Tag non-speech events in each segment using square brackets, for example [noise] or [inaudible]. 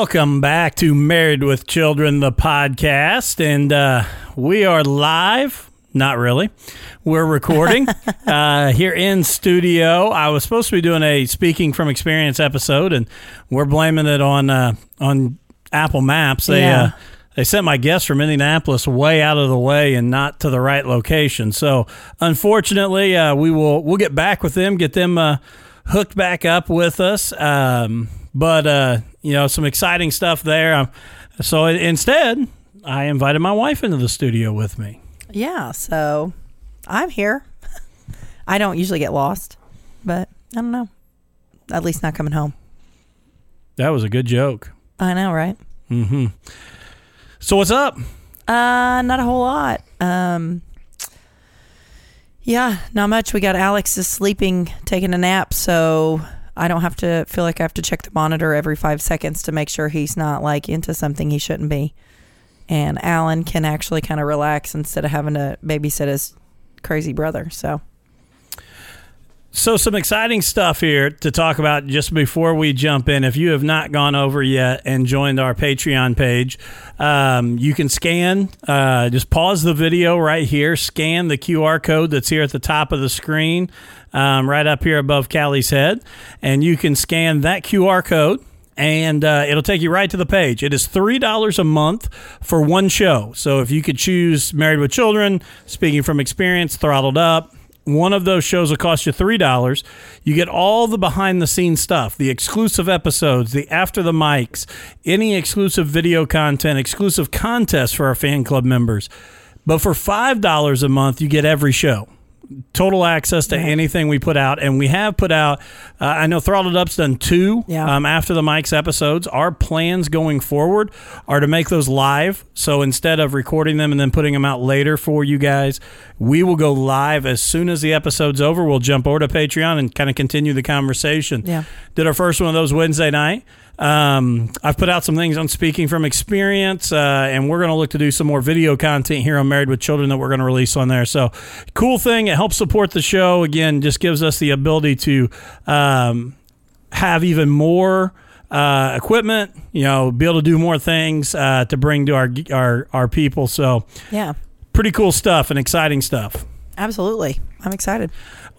Welcome back to Married with Children, the podcast. And uh, we are live. Not really. We're recording [laughs] uh, here in studio. I was supposed to be doing a speaking from experience episode, and we're blaming it on uh, on Apple Maps. They Yeah. uh, they sent my guest from Indianapolis way out of the way and not to the right location. So unfortunately, uh, we will we'll get back with them, get them uh, hooked back up with us. Um, but uh, you know, some exciting stuff there. Um, so instead, I invited my wife into the studio with me. Yeah, so I'm here. [laughs] I don't usually get lost, but I don't know. At least not coming home. That was a good joke. I know, right? Mm-hmm. So what's up? Uh, not a whole lot. Um, yeah, not much. We got Alex is sleeping, taking a nap, so I don't have to feel like I have to check the monitor every five seconds to make sure he's not like into something he shouldn't be. And Alan can actually kind of relax instead of having to babysit his crazy brother. So So, some exciting stuff here to talk about just before we jump in. If you have not gone over yet and joined our Patreon page, um, you can scan, uh, just pause the video right here, scan the QR code that's here at the top of the screen, um, right up here above Callie's head, and you can scan that QR code. And uh, it'll take you right to the page. It is $3 a month for one show. So if you could choose Married with Children, Speaking from Experience, Throttled Up, one of those shows will cost you three dollars. You get all the behind the scenes stuff, the exclusive episodes, the after the mics, any exclusive video content, exclusive contests for our fan club members. But for five dollars a month, you get every show. Total access to anything we put out, and we have put out. Uh, I know Throttled Up's done two Yeah. um, after the mics episodes. Our plans going forward are to make those live. So instead of recording them and then putting them out later for you guys, we will go live as soon as the episode's over. We'll jump over to Patreon and kind of continue the conversation. Yeah. Did our first one of those Wednesday night. Um, I've put out some things on speaking from experience, uh, and we're going to look to do some more video content here on Married with Children that we're going to release on there. So, cool thing. It helps support the show. Again, just gives us the ability to um, have even more uh, equipment. You know, be able to do more things uh, to bring to our our our people. So, yeah, pretty cool stuff and exciting stuff. absolutely. I'm excited.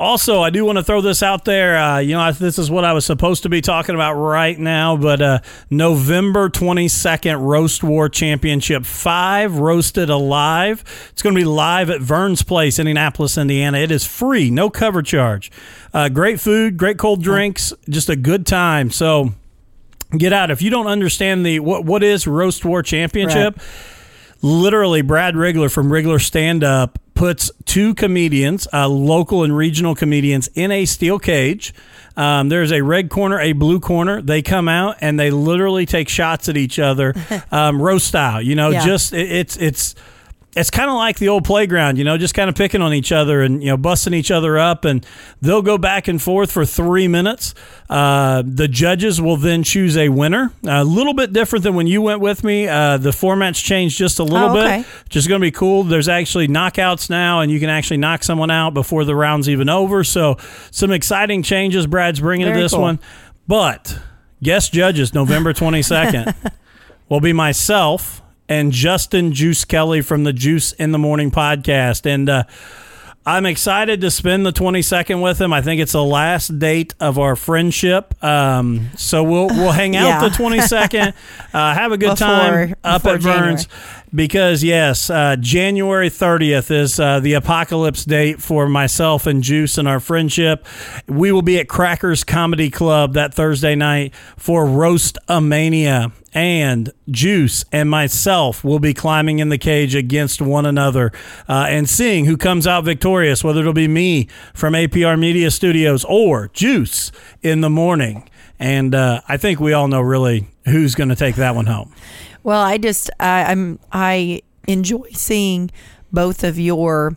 Also, I do want to throw this out there. Uh, you know, I- this is what I was supposed to be talking about right now, but uh, November 22nd, Roast War Championship 5, Roasted Alive. It's going to be live at Vern's Place, Indianapolis, Indiana. It is free, no cover charge. Uh, great food, great cold drinks, just a good time. So get out. If you don't understand the what, what is Roast War Championship, literally Brad Rigler from Rigler Stand Up puts two comedians, uh, local and regional comedians, in a steel cage. Um, there's a red corner, a blue corner. They come out and they literally take shots at each other, [laughs] um, roast style. You know, Yeah. just it, it's it's it's kind of like the old playground, you know, just kind of picking on each other and you know busting each other up, and they'll go back and forth for three minutes. Uh, the judges will then choose a winner. A little bit different than when you went with me. Uh, the format's changed just a little Oh, okay. bit, is going to be cool. There's actually knockouts now, and you can actually knock someone out before the round's even over. So some exciting changes Brad's bringing to this cool. one. But guest judges November 22nd [laughs] will be myself and Justin Juice Kelly from the Juice in the Morning podcast. And uh, I'm excited to spend the 22nd with him. I think it's the last date of our friendship. Um, so we'll we'll hang out Yeah. the 22nd, [laughs] uh, have a good Before- time up before at Vern's. Because yes, uh, January 30th is uh, the apocalypse date for myself and Juice and our friendship. We will be at Crackers Comedy Club that Thursday night for Roast Mania. And Juice and myself will be climbing in the cage against one another uh, and seeing who comes out victorious, whether it'll be me from APR Media Studios or Juice in the morning. And uh, I think we all know really who's going to take that one home. Well, I just I, I'm I enjoy seeing both of your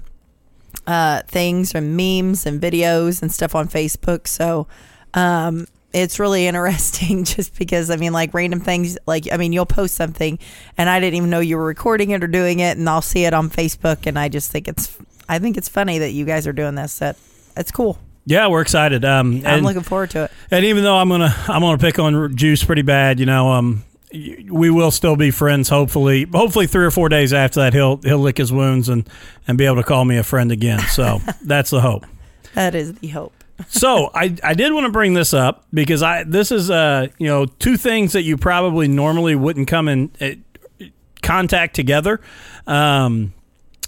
uh, things and memes and videos and stuff on Facebook. So um, it's really [laughs] interesting just because I mean, like random things, like I mean, you'll post something and I didn't even know you were recording it or doing it, and I'll see it on Facebook, and I just think it's I think it's funny that you guys are doing this. That it's cool. Yeah, we're excited. Um, I'm looking forward to it. and even though I'm gonna I'm gonna pick on Juice pretty bad, you know, um, we will still be friends. Hopefully, hopefully three or four days after that, he'll he'll lick his wounds and and be able to call me a friend again. So [laughs] that's the hope. That is the hope. [laughs] so I, I did want to bring this up because I this is uh you know two things that you probably normally wouldn't come in uh, contact together, um,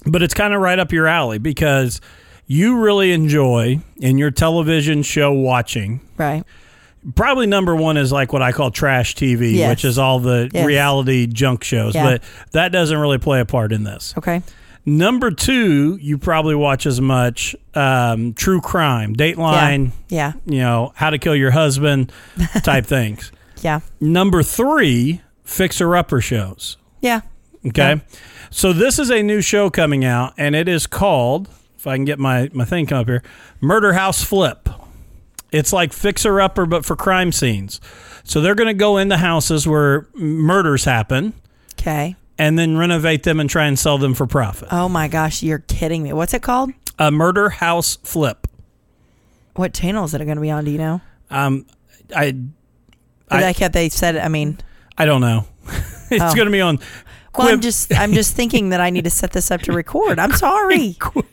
but it's kind of right up your alley because you really enjoy in your television show watching. Right. Probably number one is like what I call trash TV, Yes. which is all the Yes. reality junk shows, Yeah. but that doesn't really play a part in this. Okay. Number two, you probably watch as much um, true crime, Dateline, Yeah. you know, how to kill your husband [laughs] type things. Yeah. Number three, fixer upper shows. Yeah. Okay. Yeah. So this is a new show coming out, and it is called, if I can get my, my thing come up here, Murder House Flip. It's like fixer upper, but for crime scenes. So they're going to go into houses where murders happen Okay. and then renovate them and try and sell them for profit. Oh my gosh, you're kidding me. What's it called? A Murder House Flip. What channel is it going to be on? Do you know? Um, I I, like how they said it. I mean, I don't know. [laughs] it's Oh. going to be on well, I'm just I'm just thinking that I need to set this up to record. I'm sorry. [laughs] Qu-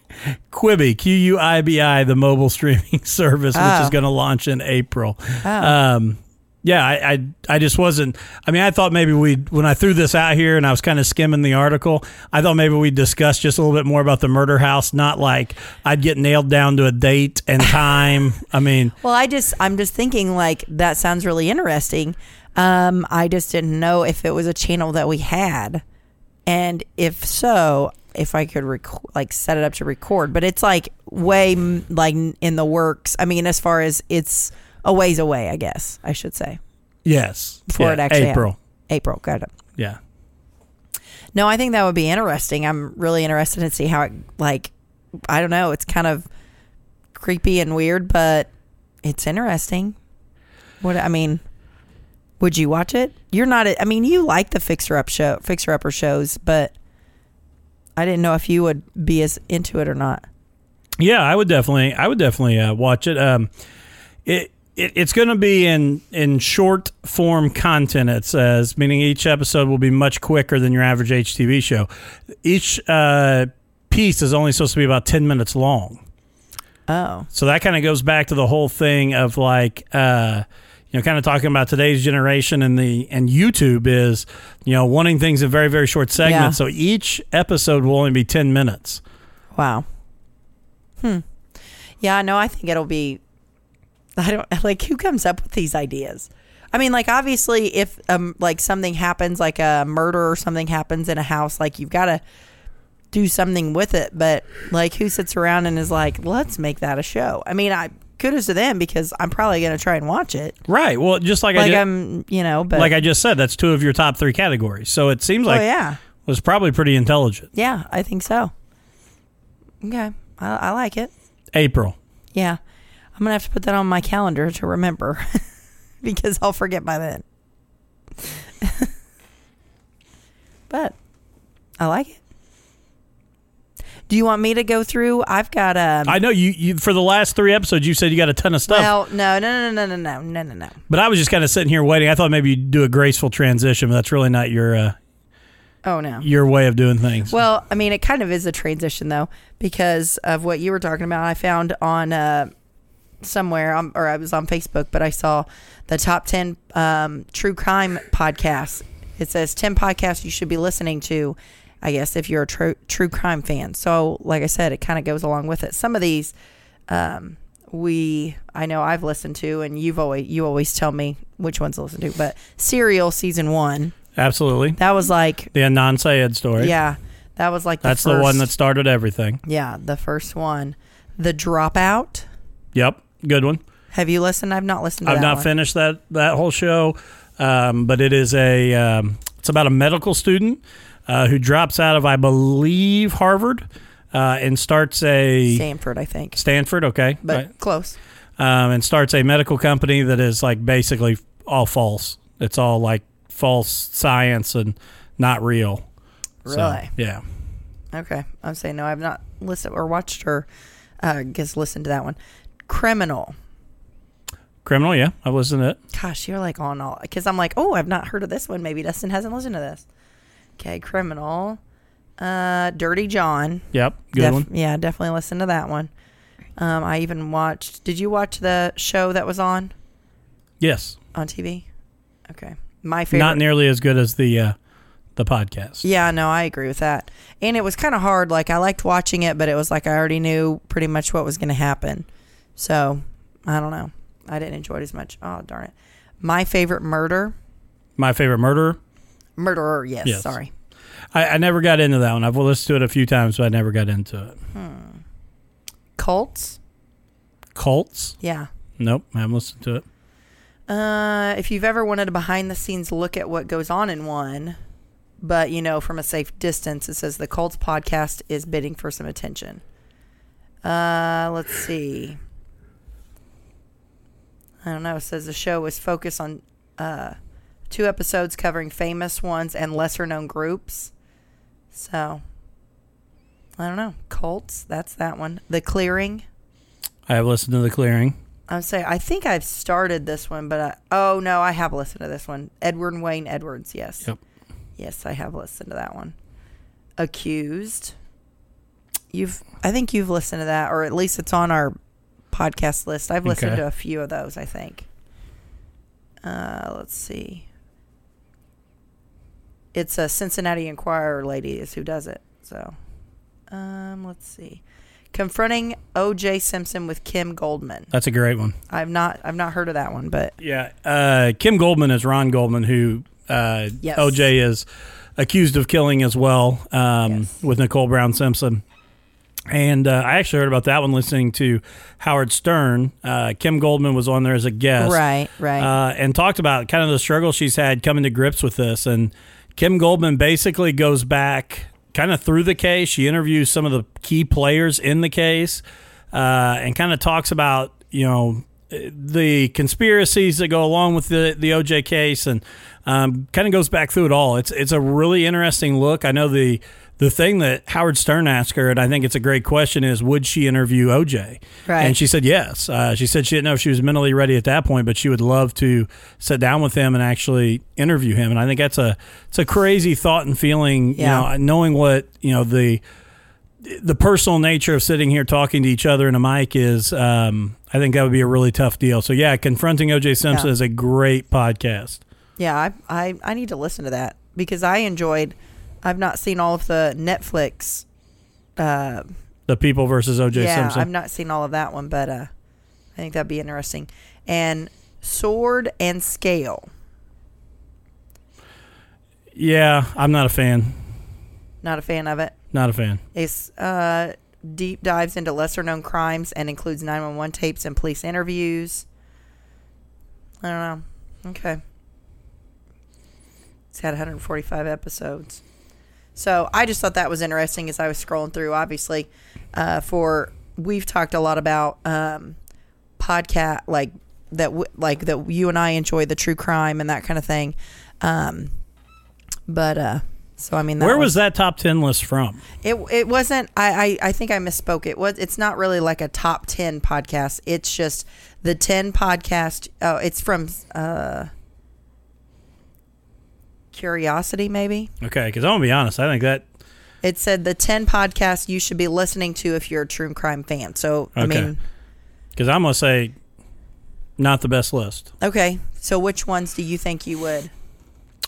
Quibi, Q U I B I, the mobile streaming [laughs] service, which Oh. is going to launch in April. Oh. Um, yeah, I, I I just wasn't. I mean, I thought maybe we when I threw this out here and I was kind of skimming the article, I thought maybe we'd discuss just a little bit more about the murder house. Not like I'd get nailed down to a date and [laughs] time. I mean, Well, I just I'm just thinking like that sounds really interesting. Um, I just didn't know if it was a channel that we had, and if so, if I could rec- like set it up to record. But it's like way like in the works. I mean, as far as it's a ways away, I guess I should say. yes, Before Yeah, it actually April. April, got it. Yeah, No, I think that would be interesting. I'm really interested to see how it like I don't know, it's kind of creepy and weird, but it's interesting. What I mean, would you watch it? You're not a- I mean, you like the fixer up show, fixer upper shows, but I didn't know if you would be as into it or not. Yeah, I would definitely, I would definitely uh, watch it. Um, it, it it's going to be in in short form content. It says, meaning each episode will be much quicker than your average HGTV show. Each uh, piece is only supposed to be about ten minutes long. Oh. So that kind of goes back to the whole thing of like, uh, you know, kind of talking about today's generation and the and YouTube is, you know, wanting things in very very short segments. So each episode will only be ten minutes. Wow. Hmm. Yeah, no, I think it'll be. I don't [laughs] like who comes up with these ideas. I mean, like obviously, if um like something happens, like a murder or something happens in a house, like you've got to do something with it. But like, who sits around and is like, let's make that a show? I mean, I kudos to them because I'm probably gonna try and watch it. Right. Well, just like, I just, I'm, you know, but like I just said, that's two of your top three categories. So it seems like oh like yeah, was probably pretty intelligent. yeah, I think so. Okay, I, I like it. April. Yeah. I'm going to have to put that on my calendar to remember [laughs] because I'll forget by then. [laughs] but I like it. Do you want me to go through? I've got um I know you, you for the last three episodes you said you got a ton of stuff, well, no, no, no, no, no, no, no, no, no. but I was just kind of sitting here waiting. I thought maybe you'd do a graceful transition, but that's really not your uh, Oh no. your way of doing things. Well, I mean, it kind of is a transition though, because of what you were talking about. I found on uh, somewhere, um, or I was on Facebook, but I saw the top ten um, true crime podcasts. It says ten podcasts you should be listening to. I guess if you're a true true crime fan. So, like I said, it kind of goes along with it. Some of these, um, we I know I've listened to, and you've always you always tell me which ones to listen to. But Serial season one, Absolutely. that was like, The Adnan Syed story. yeah, that was like the That's the one that started everything. yeah, the first one. The Dropout. Yep. Good one. Have you listened? I've not listened to I've not one. finished that that whole show, um, but it is a um, it's about a medical student uh, who drops out of I believe Harvard uh, and starts a Stanford, I think. Stanford. Okay, But right. close. um, and starts a medical company that is like basically all false. It's all like false science and not real. So, Really? yeah. Okay. I'm saying no, I've not listened or watched or uh, I guess listened to that one. Criminal. Criminal, yeah, I've listened to it. Gosh, you're like on all because I'm like, oh, I've not heard of this one. Maybe Dustin hasn't listened to this. Okay, Criminal. Uh, Dirty John. Yep, good Def- one. Yeah, definitely listen to that one. Um, I even watched. Did you watch the show that was on Yes, on TV? Okay, my favorite. not nearly as good as the uh, the podcast. Yeah, no, I agree with that. And it was kind of hard. Like I liked watching it, but it was like I already knew pretty much what was going to happen. So I don't know. I didn't enjoy it as much. Oh darn it! My favorite murder, My favorite murderer. Murderer. Yes, Yes. sorry. I, I never got into that one. I've listened to it a few times, but I never got into it. Cults. Cults. Yeah. Nope, I haven't listened to it. Uh, if you've ever wanted a behind the scenes look at what goes on in one, but you know from a safe distance, it says the Cults podcast is bidding for some attention. Uh, let's see. I don't know. It says the show is focused on uh, two episodes covering famous ones and lesser known groups. So I don't know. Cults, That's that one. The Clearing. I have listened to the clearing. I would say I think I've started this one, but I, oh no, I have listened to this one. Edward and Wayne Edwards, yes, Yep. yes, I have listened to that one. Accused, you've I think you've listened to that, or at least it's on our podcast list. I've listened Okay. to a few of those. I think. Uh, let's see. It's a Cincinnati Enquirer lady is who does it. So, um, let's see. Confronting O.J. Simpson with Kim Goldman. That's a great one. I've not I've not heard of that one, but Yeah, uh, Kim Goldman is Ron Goldman, who uh, Yes. OJ is accused of killing as well um, Yes. with Nicole Brown Simpson. And uh, I actually heard about that one listening to Howard Stern. Uh, Kim Goldman was on there as a guest, right, right. uh, and talked about kind of the struggle she's had coming to grips with this. And Kim Goldman basically goes back kind of through the case. She interviews some of the key players in the case uh, and kind of talks about, you know, the conspiracies that go along with the, the OJ case and um, kind of goes back through it all. It's it's a really interesting look. I know the the thing that Howard Stern asked her, and I think it's a great question, is would she interview OJ? Right. And she said yes. Uh, she said she didn't know if she was mentally ready at that point, but she would love to sit down with him and actually interview him. And I think that's a it's a crazy thought and feeling. Yeah. You know, knowing what you know the the personal nature of sitting here talking to each other in a mic is. Um, I think that would be a really tough deal. So yeah, confronting OJ Simpson Yeah. is a great podcast. yeah, I, I I need to listen to that because I enjoyed. I've not seen all of the Netflix. Uh, The People versus OJ yeah, Simpson. I've not seen all of that one, but uh, I think that'd be interesting. And Sword and Scale. yeah, I'm not a fan. Not a fan of it. Not a fan. It's uh, deep dives into lesser known crimes and includes 911 tapes and police interviews. I don't know. Okay. It's had 145 episodes. So I just thought that was interesting as I was scrolling through. Obviously, uh, for we've talked a lot about um, podcast like that, w- like that you and I enjoy the true crime and that kind of thing. Um, but uh, so I mean, Where was that top ten list from? it it wasn't. I, I I think I misspoke. It was. It's not really like a top ten podcast. It's just the ten podcast. Oh, it's from uh, Curiosity, maybe. Okay, because I'm gonna be honest, I think that It said the ten podcasts you should be listening to if you're a true crime fan. So I mean, because I'm gonna say not the best list. okay. So which ones do you think you would?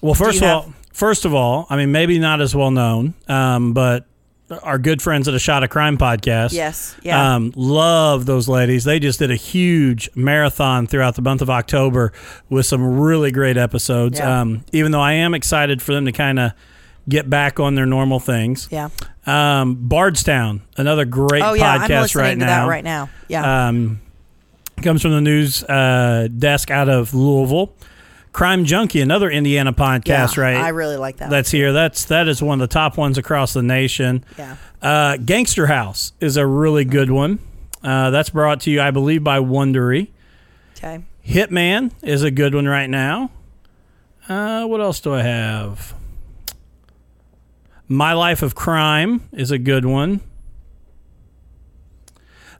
Well, first of all, have- first of all, I mean maybe not as well known, um, but our good friends at a Shot of Crime podcast. Yes. Yeah. Um, love those ladies. They just did a huge marathon throughout the month of October with some really great episodes. Yeah. Um, even though I am excited for them to kind of get back on their normal things. yeah. Um, Bardstown, another great Oh yeah. I'm podcast listening right to now. that right now. Yeah. Um, comes from the news uh, desk out of Louisville. Crime Junkie, another Indiana podcast, yeah. right? I really like that. That's here. That's that is one of the top ones across the nation. yeah. Uh, Gangster House is a really good one. Uh, that's brought to you, I believe, by Wondery. Okay. Hitman is a good one right now. Uh, what else do I have? My Life of Crime is a good one.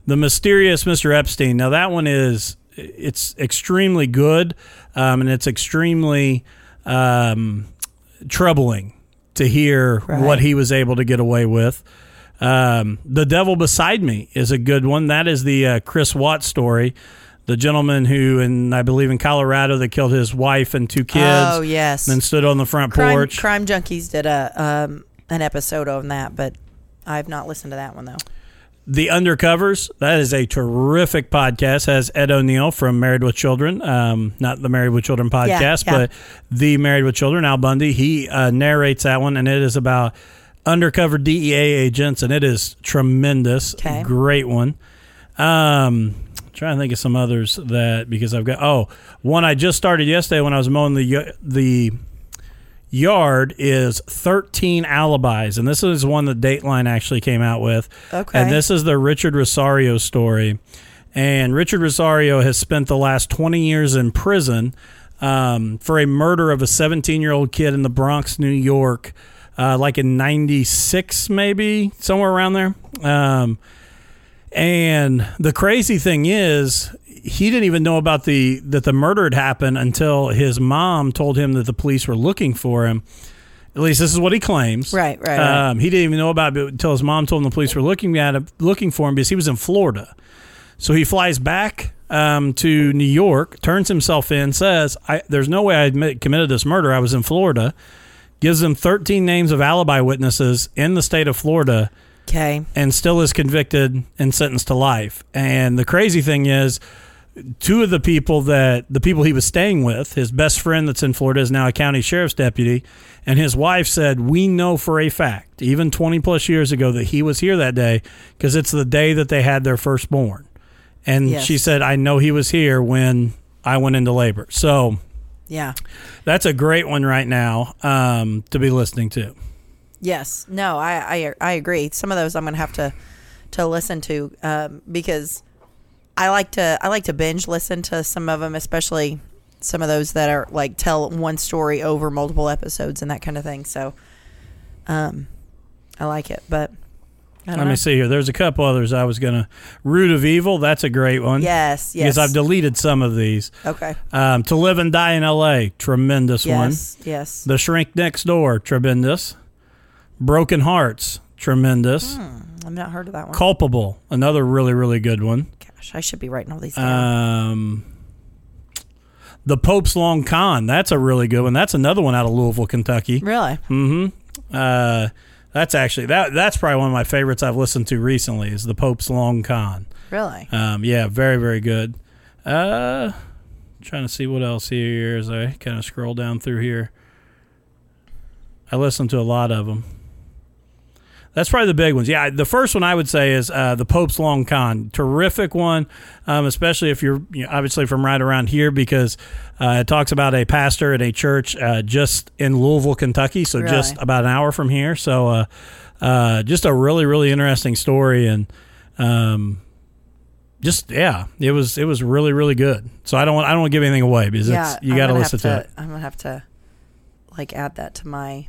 The Mysterious Mr. Epstein. Now that one is it's extremely good, um, and it's extremely um, troubling to hear Right. what he was able to get away with. Um, the Devil Beside Me is a good one. That is the uh, Chris Watts story. The gentleman who, in I believe in Colorado, that killed his wife and two kids, oh yes. then stood on the front Crime, porch. Crime Junkies did a um, an episode on that, but I've not listened to that one though. The Undercovers, that is a terrific podcast. Has Ed O'Neill from Married with Children, um, not the Married with Children podcast, yeah. but the Married with Children. Al Bundy, he uh, narrates that one, and it is about undercover DEA agents, and it is tremendous. Okay. Great one. Um, trying to think of some others that because I've got oh one I just started yesterday when I was mowing the the yard is 13 alibis and this is one that dateline actually came out with. Okay. and this is the richard rosario story. And richard rosario has spent the last 20 years in prison um, for a murder of a 17 year old kid in the bronx new york uh, like in 96 maybe somewhere around there. Um, and the crazy thing is, he didn't even know about the that the murder had happened until his mom told him that the police were looking for him. At least this is what he claims. Right, right, right. Um, he didn't even know about it until his mom told him the police were looking at him, looking for him because he was in Florida. So he flies back um, to New York, turns himself in, says, I, "There's no way I admit, committed this murder. I was in Florida." Gives them 13 names of alibi witnesses in the state of Florida Okay. and still is convicted and sentenced to life. And the crazy thing is, two of the people that the people he was staying with, his best friend that's in Florida is now a county sheriff's deputy, and his wife said, "We know for a fact, even 20 plus years ago, that he was here that day because it's the day that they had their firstborn." And Yes. she said, "I know he was here when I went into labor." So Yeah. that's a great one right now um, to be listening to. Yes. No, I, I I agree. Some of those I'm gonna have to to listen to um, because I like to I like to binge listen to some of them, especially some of those that are like tell one story over multiple episodes and that kind of thing. So, um, I like it, but Let know. me see here. There's a couple others I was gonna. Root of Evil. That's a great one. Yes. Yes. Because I've deleted some of these. okay. Um, to Live and Die in L.A. Tremendous one. Yes. Yes. The Shrink Next Door. Tremendous. Broken Hearts. Tremendous. Hmm, I've not heard of that one. Culpable. Another really really good one. Gosh, I should be writing all these down. Um, the Pope's Long Con. That's a really good one. That's another one out of Louisville, Kentucky. really? Mm-hmm. Uh, that's actually that. That's probably one of my favorites I've listened to recently. Is the Pope's Long Con. Really? Um, yeah, very, very good. Uh, trying to see what else here as I kind of scroll down through here. I listen to a lot of them. That's probably the big ones. Yeah, the first one I would say is uh, the Pope's Long Con. Terrific one, um, especially if you're you know, obviously from right around here because uh, it talks about a pastor at a church uh, just in Louisville, Kentucky. So just about an hour from here. So uh, uh, just a really, really interesting story. And um, just yeah, it was it was really really good. So I don't want I don't want to give anything away because yeah. it's, you got to listen to it. I'm gonna have to like add that to my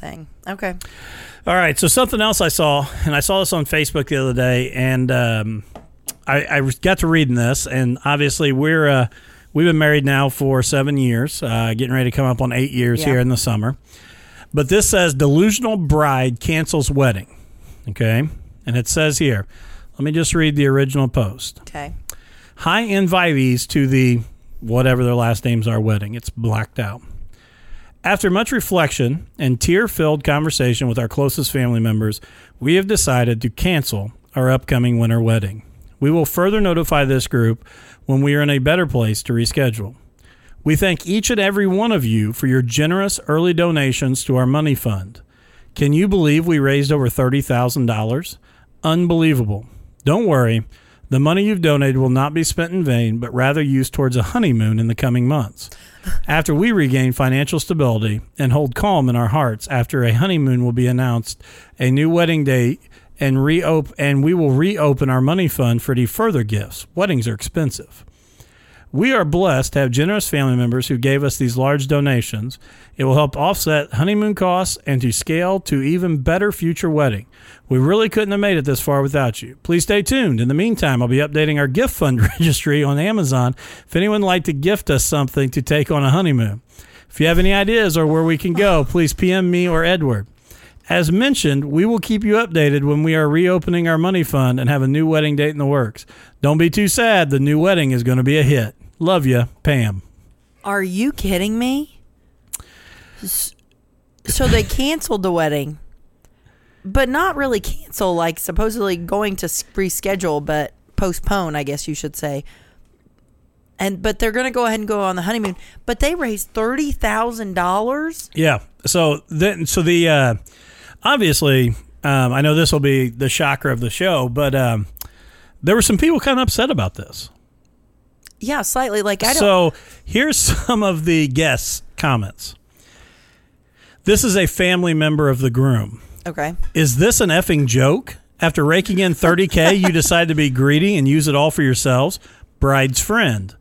thing. Okay. All right, so something else I saw, and I saw this on Facebook the other day, and um, I, I got to reading this, and obviously we're uh, we've been married now for seven years, uh, getting ready to come up on eight years Yeah. here in the summer. But this says delusional bride cancels wedding. Okay, and it says here, let me just read the original post. Okay. High invitees to the whatever their last names are wedding. It's blacked out. After much reflection and tear filled conversation with our closest family members, we have decided to cancel our upcoming winter wedding. We will further notify this group when we are in a better place to reschedule. We thank each and every one of you for your generous early donations to our money fund. Can you believe we raised over $30,000? Unbelievable. Don't worry, the money you've donated will not be spent in vain, but rather used towards a honeymoon in the coming months. After we regain financial stability and hold calm in our hearts after a honeymoon will be announced, a new wedding date and and we will reopen our money fund for any further gifts. Weddings are expensive. We are blessed to have generous family members who gave us these large donations. It will help offset honeymoon costs and to scale to even better future wedding. We really couldn't have made it this far without you. Please stay tuned. In the meantime, I'll be updating our gift fund [laughs] registry on Amazon if anyone would like to gift us something to take on a honeymoon. If you have any ideas or where we can go, please PM me or Edward. As mentioned, we will keep you updated when we are reopening our money fund and have a new wedding date in the works. Don't be too sad. The new wedding is going to be a hit. Love you, Pam. Are you kidding me? So they [laughs] canceled the wedding, but not really cancel, like supposedly going to reschedule, but postpone, I guess you should say. And but they're going to go ahead and go on the honeymoon. But they raised thirty thousand dollars. Yeah. So then, so the uh, obviously, um, I know this will be the shocker of the show, but um, there were some people kind of upset about this. Yeah, slightly. Like I don't. So here's [laughs] some of the guests' comments. This is a family member of the groom. okay. Is this an effing joke? After raking in 30K, you [laughs] decide to be greedy and use it all for yourselves? Bride's friend.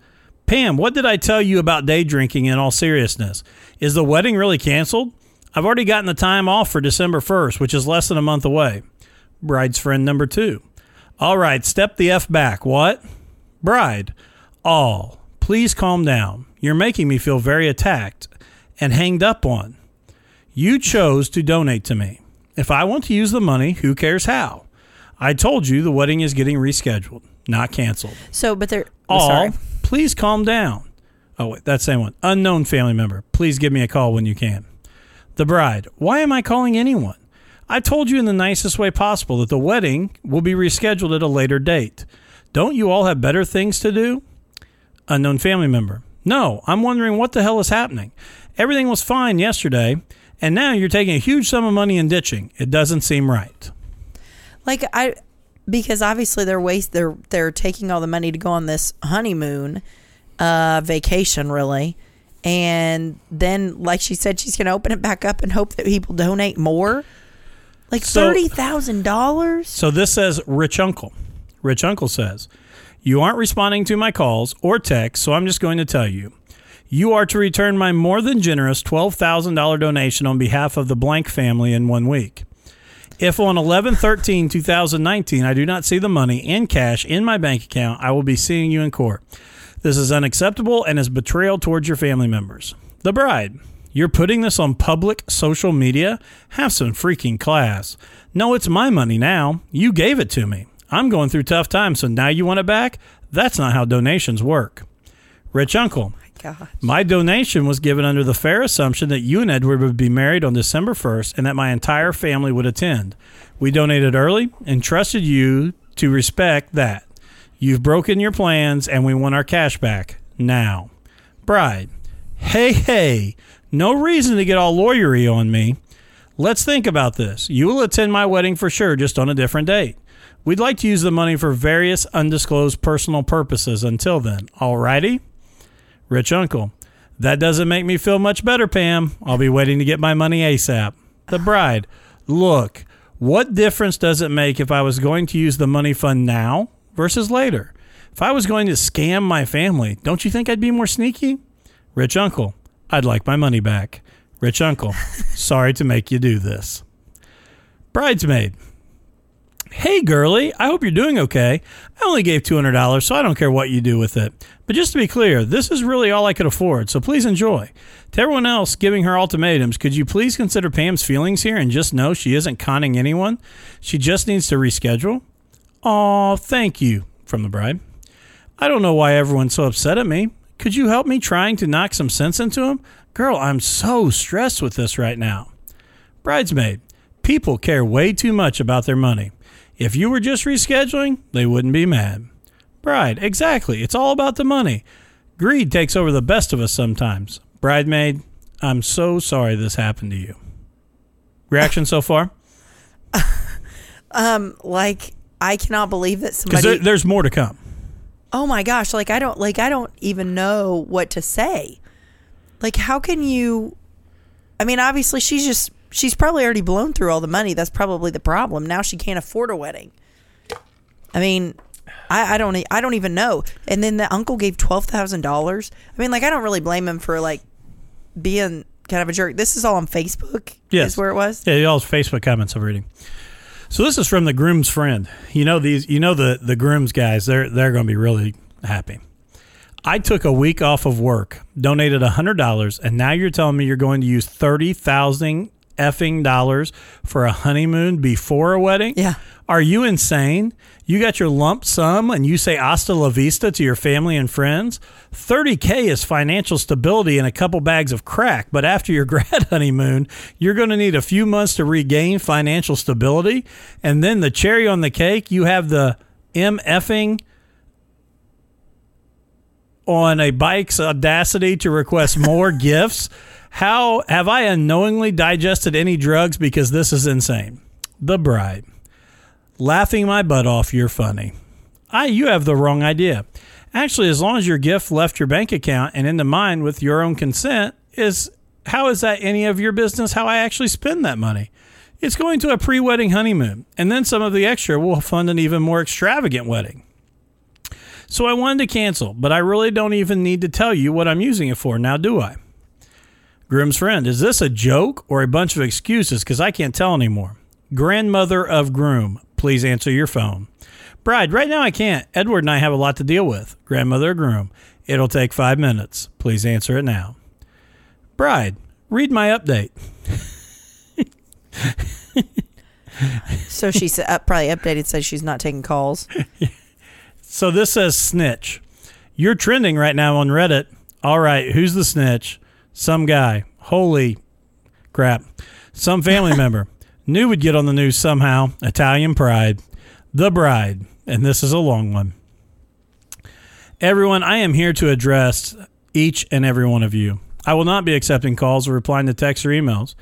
Pam, what did I tell you about day drinking in all seriousness? Is the wedding really canceled? I've already gotten the time off for December 1st, which is less than a month away. Bride's friend number two. All right, step the F back. What? Bride. All. Please calm down. You're making me feel very attacked and hanged up on. You chose to donate to me. If I want to use the money, who cares how? I told you the wedding is getting rescheduled, not canceled. So, but they're All, sorry. please calm down. Oh, wait, that same one. Unknown family member, please give me a call when you can. The bride, why am I calling anyone? I told you in the nicest way possible that the wedding will be rescheduled at a later date. Don't you all have better things to do? Unknown family member, no, I'm wondering what the hell is happening. Everything was fine yesterday, and now you're taking a huge sum of money and ditching. It doesn't seem right. like I because obviously they're waste they're they're taking all the money to go on this honeymoon uh vacation really and then like she said she's gonna open it back up and hope that people donate more like thirty thousand dollars So this says Rich Uncle. Rich Uncle says, You aren't responding to my calls or texts, so I'm just going to tell you. You are to return my more than generous $12,000 donation on behalf of the blank family in one week. If on 11 13 2019 I do not see the money in cash in my bank account, I will be seeing you in court. This is unacceptable and is betrayal towards your family members. The bride. You're putting this on public social media? Have some freaking class. No, it's my money now. You gave it to me. I'm going through tough times, so now you want it back? That's not how donations work. Rich Uncle. Oh God. My donation was given under the fair assumption that you and Edward would be married on December 1st and that my entire family would attend. We donated early and trusted you to respect that. You've broken your plans and we want our cash back now. Bride, hey, hey, no reason to get all lawyery on me. Let's think about this. You will attend my wedding for sure, just on a different date. We'd like to use the money for various undisclosed personal purposes until then. Alrighty? Rich Uncle. That doesn't make me feel much better, Pam. I'll be waiting to get my money ASAP. The bride. Look, what difference does it make if I was going to use the money fund now versus later? If I was going to scam my family, don't you think I'd be more sneaky? Rich Uncle. I'd like my money back. Rich Uncle. [laughs] Sorry to make you do this. Bridesmaid. Hey, girlie, I hope you're doing okay. I only gave $200, so I don't care what you do with it. But just to be clear, this is really all I could afford, so please enjoy. To everyone else giving her ultimatums, could you please consider Pam's feelings here and just know she isn't conning anyone? She just needs to reschedule? Aw, thank you, from the bride. I don't know why everyone's so upset at me. Could you help me trying to knock some sense into them? Girl, I'm so stressed with this right now. Bridesmaid, people care way too much about their money. If you were just rescheduling, they wouldn't be mad. Bride, exactly. It's all about the money. Greed takes over the best of us sometimes. Bridemaid, I'm so sorry this happened to you. Reaction so far? [laughs] Um, like I cannot believe that Because somebody. there's more to come. oh my gosh! Like I don't like I don't even know what to say. Like how can you? I mean, obviously she's just she's probably already blown through all the money. That's probably the problem. Now she can't afford a wedding. I mean, I, I don't I don't even know. And then the uncle gave twelve thousand dollars. I mean, like I don't really blame him for like being kind of a jerk. This is all on Facebook. Yes. is where it was. Yeah, y'all's Facebook comments I'm reading. So this is from the groom's friend. You know these. You know the the groom's guys. They're they're going to be really happy. I took a week off of work, donated hundred dollars, and now you're telling me you're going to use thirty thousand effing dollars for a honeymoon before a wedding? Yeah. Are you insane? You got your lump sum and you say hasta la vista to your family and friends? 30K is financial stability and a couple bags of crack, but after your [laughs] grad honeymoon, you're going to need a few months to regain financial stability. And then the cherry on the cake, you have the MFing on a bike's audacity to request more [laughs] gifts. How have I unknowingly digested any drugs because this is insane? The bride. Laughing my butt off, you're funny. I you have the wrong idea. Actually, as long as your gift left your bank account and into mine with your own consent, is how is that any of your business how I actually spend that money? It's going to a pre-wedding honeymoon, and then some of the extra will fund an even more extravagant wedding. So I wanted to cancel, but I really don't even need to tell you what I'm using it for now, do I? Groom's friend, is this a joke or a bunch of excuses? Because I can't tell anymore. Grandmother of groom, please answer your phone. Bride, right now I can't. Edward and I have a lot to deal with. Grandmother of groom, it'll take five minutes. Please answer it now. Bride, read my update. So she uh, probably updated says she's not taking calls. [laughs] So this says snitch. You're trending right now on Reddit. All right, who's the snitch? Some guy. Holy crap. Some family [laughs] member. Knew would get on the news somehow. Italian pride. The bride. And this is a long one. Everyone, I am here to address each and every one of you. I will not be accepting calls or replying to texts or emails.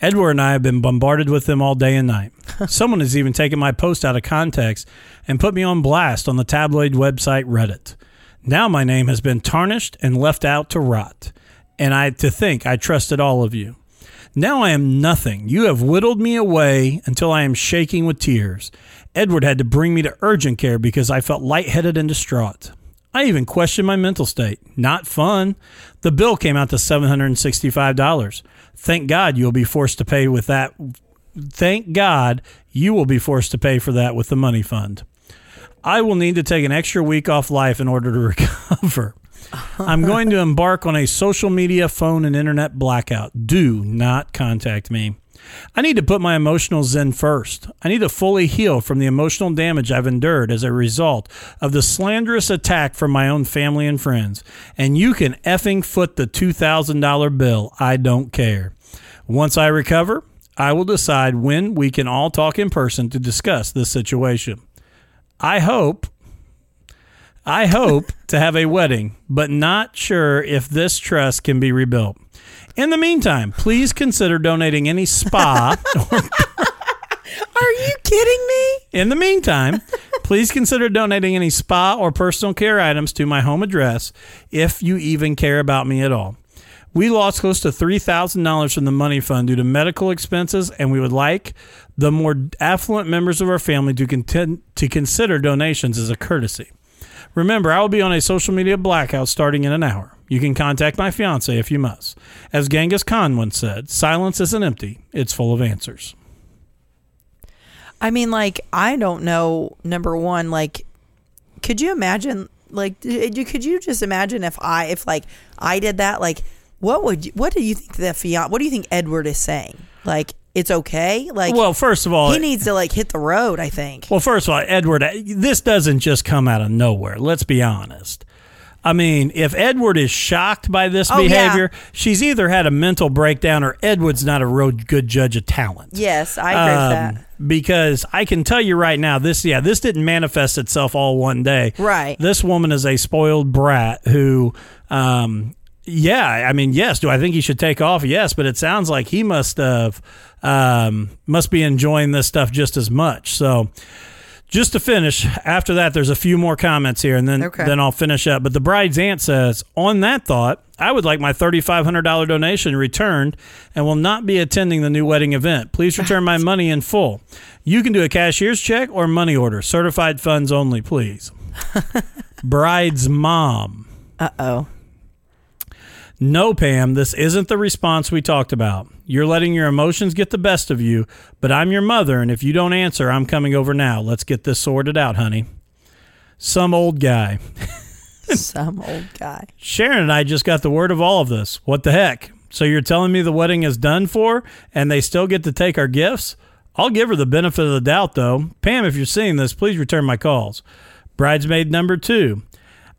Edward and I have been bombarded with them all day and night. [laughs] Someone has even taken my post out of context and put me on blast on the tabloid website Reddit. Now my name has been tarnished and left out to rot. And I to think I trusted all of you. Now I am nothing. You have whittled me away until I am shaking with tears. Edward had to bring me to urgent care because I felt lightheaded and distraught. I even questioned my mental state. Not fun. The bill came out to $765. Thank God you'll be forced to pay with that. Thank God you will be forced to pay for that with the money fund. I will need to take an extra week off life in order to [laughs] recover. [laughs] I'm going to embark on a social media, phone, and internet blackout. Do not contact me. I need to put my emotional zen first. I need to fully heal from the emotional damage I've endured as a result of the slanderous attack from my own family and friends. And you can effing foot the $2,000 bill. I don't care. Once I recover, I will decide when we can all talk in person to discuss this situation. I hope I hope to have a wedding, but not sure if this trust can be rebuilt. In the meantime, please consider donating any spa. [laughs] Are you kidding me? In the meantime, please consider donating any spa or personal care items to my home address if you even care about me at all. We lost close to $3,000 from the money fund due to medical expenses, and we would like the more affluent members of our family to, contend, to consider donations as a courtesy. Remember, I will be on a social media blackout starting in an hour. You can contact my fiance if you must. As Genghis Khan once said, silence isn't empty, it's full of answers. I mean, like, I don't know. Number one, like, could you imagine? Like, d- eh, could you just imagine if I, if like I did that? Like, what would, you, what do you think the fiance? What do you think Edward is saying? Like, it's okay. Like, Well, first of all, he needs to like hit the road. I think. Well, first of all, Edward, this doesn't just come out of nowhere. Let's be honest. I mean, if Edward is shocked by this Oh, yeah. behavior, she's either had a mental breakdown or Edward's not a real good judge of talent. Yes, I agree with that. Um, Because I can tell you right now, this yeah, this didn't manifest itself all one day. Right. This woman is a spoiled brat who, um, yeah, I mean, yes. Do I think he should take off? Yes, but it sounds like he must have, um, must be enjoying this stuff just as much. So, just to finish, after that, there's a few more comments here, and then Okay. then I'll finish up. But the bride's aunt says, on that thought, I would like my $3,500 donation returned and will not be attending the new wedding event. Please [laughs] return my money in full. You can do a cashier's check or money order. Certified funds only, please. [laughs] Bride's mom. Uh oh. No, Pam, this isn't the response we talked about. You're letting your emotions get the best of you, but I'm your mother, and if you don't answer, I'm coming over now. Let's get this sorted out, honey. Some old guy. [laughs] Some old guy. Sharon and I just got the word of all of this. What the heck? So you're telling me the wedding is done for and they still get to take our gifts? I'll give her the benefit of the doubt, though. Pam, if you're seeing this, please return my calls. Bridesmaid number two.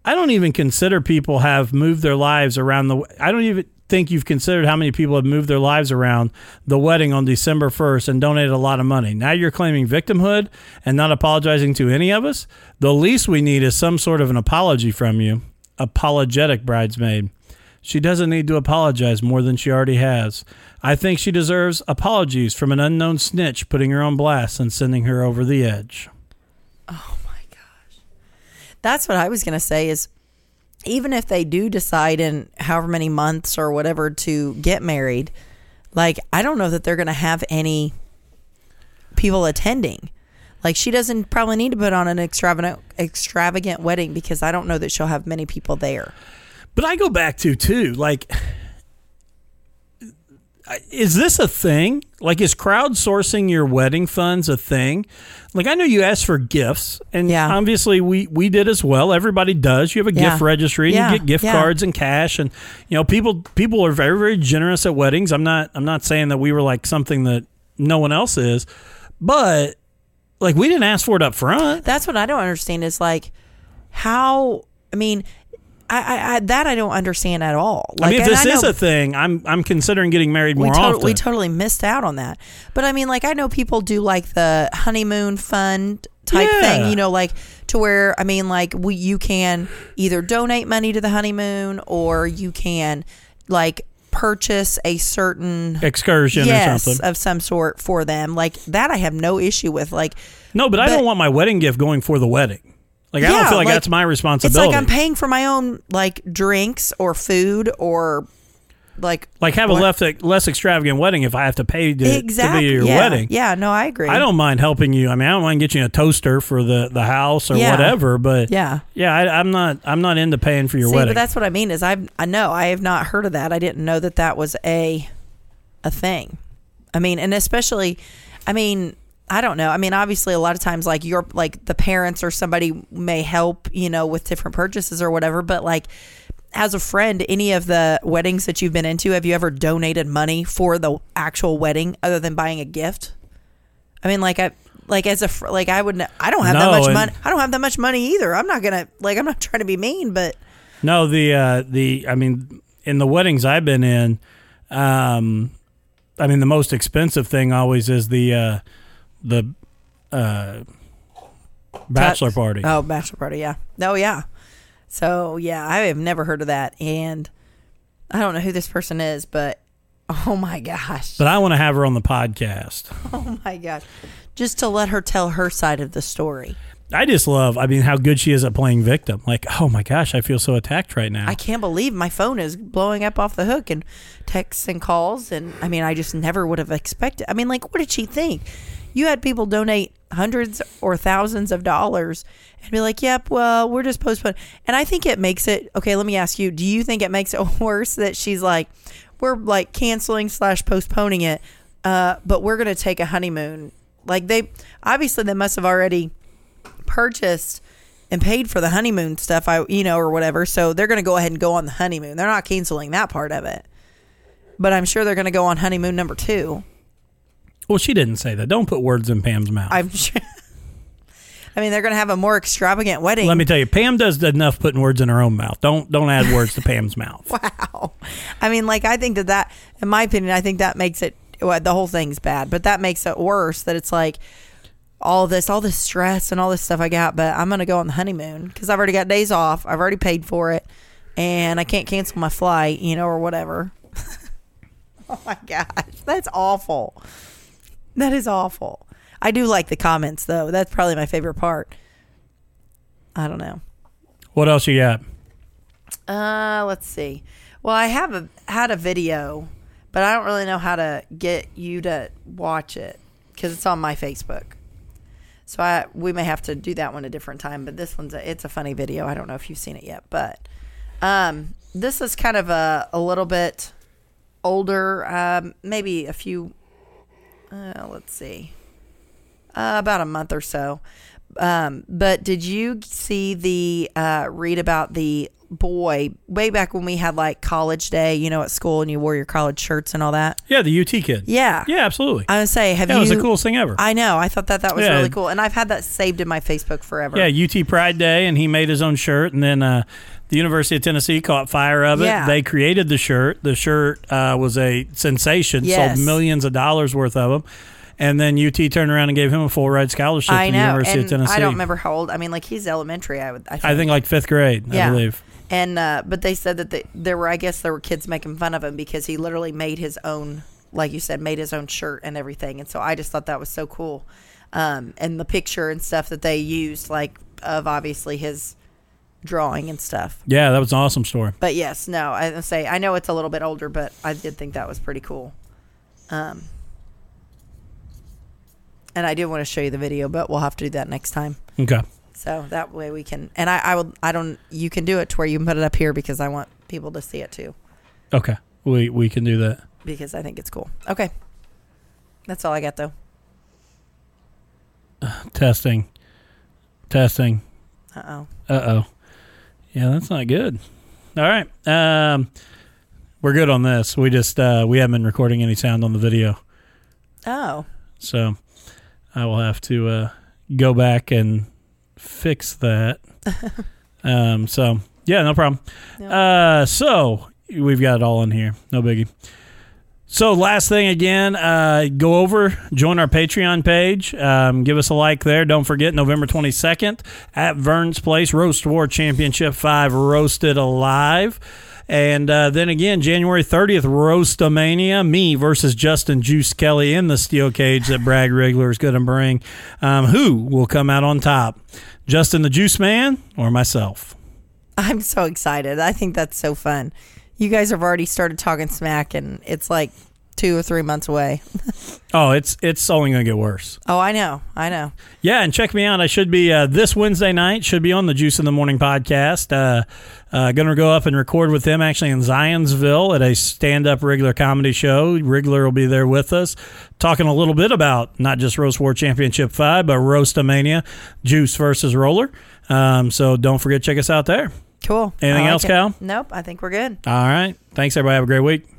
I don't even consider people have moved their lives around the. I don't even think you've considered how many people have moved their lives around the wedding on December 1st and donated a lot of money. Now you're claiming victimhood and not apologizing to any of us? The least we need is some sort of an apology from you. Apologetic bridesmaid. She doesn't need to apologize more than she already has. I think she deserves apologies from an unknown snitch putting her on blast and sending her over the edge. That's what I was going to say is even if they do decide in however many months or whatever to get married, like I don't know that they're going to have any people attending. Like she doesn't probably need to put on an extravagant extravagant wedding because I don't know that she'll have many people there. But I go back to too, like is this a thing? Like, is crowdsourcing your wedding funds a thing? Like, I know you asked for gifts, and Yeah. obviously we we did as well. Everybody does. You have a Yeah. gift registry, and Yeah. you get gift cards and cash, and you know people people are very very generous at weddings. I'm not I'm not saying that we were like something that no one else is, but like we didn't ask for it up front. That's what I don't understand is like how I mean I, I, I that I don't understand at all. Like, I mean, if this know- is a thing, I'm I'm considering getting married we, more often. we totally missed out on that. But I mean, like I know people do like the honeymoon fund type Yeah. thing, you know, like to where I mean, like we you can either donate money to the honeymoon or you can like purchase a certain Excursion or yes something. of some sort for them. Like that, I have no issue with. Like No, but I don't want my wedding gift going for the wedding. Like I don't Yeah, feel like, like, that's my responsibility. it's responsibility. like I'm paying for my own like drinks or food or like Like have a less less extravagant wedding if I have to pay to, exactly to be your yeah. wedding. Yeah, no, I agree. I don't mind helping you. I mean, I don't mind getting you a toaster for the, the house or Yeah. whatever. But Yeah. yeah, I, I'm not I'm not into paying for your See, wedding. but that's what I mean is I I know I have not heard of that. I didn't know that that was a a thing. I mean, and especially, I mean, I don't know. I mean, obviously, a lot of times, like your like the parents or somebody may help, you know, with different purchases or whatever. But like, as a friend, any of the weddings that you've been into, have you ever donated money for the actual wedding other than buying a gift? I mean, like I. Like as a fr- like I would n- I don't have that much money I don't have that much money either I'm not gonna like I'm not [laughs] trying to be mean but No, the uh, the I mean, in the weddings I've been in, um, I mean, the most expensive thing always is the uh, the uh, bachelor party. Oh, bachelor party. Yeah. Oh, yeah. So yeah, I have never heard of that, and I don't know who this person is, but oh my gosh, But I want to have her on the podcast. [laughs] oh my gosh, just to let her tell her side of the story. I just love, I mean, how good she is at playing victim. Like, oh my gosh, I feel so attacked right now. I can't believe my phone is blowing up off the hook and texts and calls, and I mean, I just never would have expected. I mean, like, what did she think? You had people donate hundreds or thousands of dollars and be like, "Yep, well, we're just postponing." And I think it makes it okay. Let me ask you: Do you think it makes it [laughs] worse that she's like, "We're like canceling slash postponing it, uh, but we're gonna take a honeymoon"? Like they obviously they must have already purchased and paid for the honeymoon stuff. I you know or whatever. So they're gonna go ahead and go on the honeymoon. They're not canceling that part of it. But I'm sure they're gonna go on honeymoon number two. Well, she didn't say that. Don't put words in Pam's mouth. I'm sure. [laughs] I mean, they're going to have a more extravagant wedding. Let me tell you, Pam does enough putting words in her own mouth. Don't don't add words to Pam's [laughs] mouth. wow. I mean, like, I think that that, in my opinion, I think that makes it, well, the whole thing's bad, but that makes it worse that it's like all this, all this stress and all this stuff I got, but I'm going to go on the honeymoon because I've already got days off. I've already paid for it and I can't cancel my flight, you know, or whatever. [laughs] oh my gosh. That's awful. That is awful. I do like the comments, though. That's probably my favorite part. I don't know. What else you got? Uh, let's see. Well, I have a, had a video, but I don't really know how to get you to watch it because it's on my Facebook. So I we may have to do that one a different time. But this one's a, it's a funny video. I don't know if you've seen it yet, but um, this is kind of a a little bit older, um, maybe a few. Uh, let's see, uh, about a month or so. Um, but did you see the uh, read about the boy way back when we had like college day, you know, at school and you wore your college shirts and all that? Yeah, the UT kid. Yeah. Yeah, absolutely. I would say, have that you? was the coolest thing ever. I know. I thought that that was Yeah. really cool, and I've had that saved in my Facebook forever. yeah, UT Pride Day, and he made his own shirt, and then uh, the University of Tennessee caught fire of it. Yeah. They created the shirt. The shirt uh, was a sensation, Yes. sold millions of dollars worth of them. And then UT turned around and gave him a full ride scholarship I to the know. University and of Tennessee. I don't remember how old. I mean, like he's elementary. I would. I think. I think like fifth grade, Yeah. I believe. And uh, but they said that they, there were. I guess there were kids making fun of him because he literally made his own, like you said, made his own shirt and everything. And so I just thought that was so cool. Um, and the picture and stuff that they used, like of obviously his drawing and stuff. Yeah, that was an awesome story. But yes, no, I say I know it's a little bit older, but I did think that was pretty cool. Um, and I do want to show you the video, but we'll have to do that next time. Okay. So that way we can, and I, I will, I don't, you can do it to where you can put it up here because I want people to see it too, Okay. We we can do that. because I think it's cool. Okay. That's all I got though. [sighs] Testing. Testing. Uh oh. Uh oh. Yeah, that's not good. All right. Um, we're good on this. We just uh, we haven't been recording any sound on the video, Oh. so I will have to uh, go back and fix that. [laughs] um, so yeah, no problem. Uh, so we've got it all in here. No biggie. So last thing again, uh, go over, join our Patreon page, um, give us a like there. Don't forget November 22nd at Vern's Place, Roast War Championship 5, Roasted Alive. And uh, then again, January 30th, Roastamania, me versus Justin Juice Kelly in the steel cage that Bragg Rigler is going to bring. Um, who will come out on top? Justin the Juice Man or myself? I'm so excited. I think that's so fun. You guys have already started talking smack, and it's like two or three months away. [laughs] Oh, it's it's only going to get worse. Oh, I know. I know. Yeah, and check me out. I should be uh, this Wednesday night. Should be on the Juice in the Morning podcast. Uh, uh, going to go up and record with them actually in Zionsville at a stand-up regular comedy show. Wriggler will be there with us, talking a little bit about not just Roast War Championship Five, but Roastamania, Juice versus Roller. Um, so don't forget, check us out there. Cool. Anything like else, it. Cal? Nope. I think we're good. All right. Thanks, everybody. Have a great week.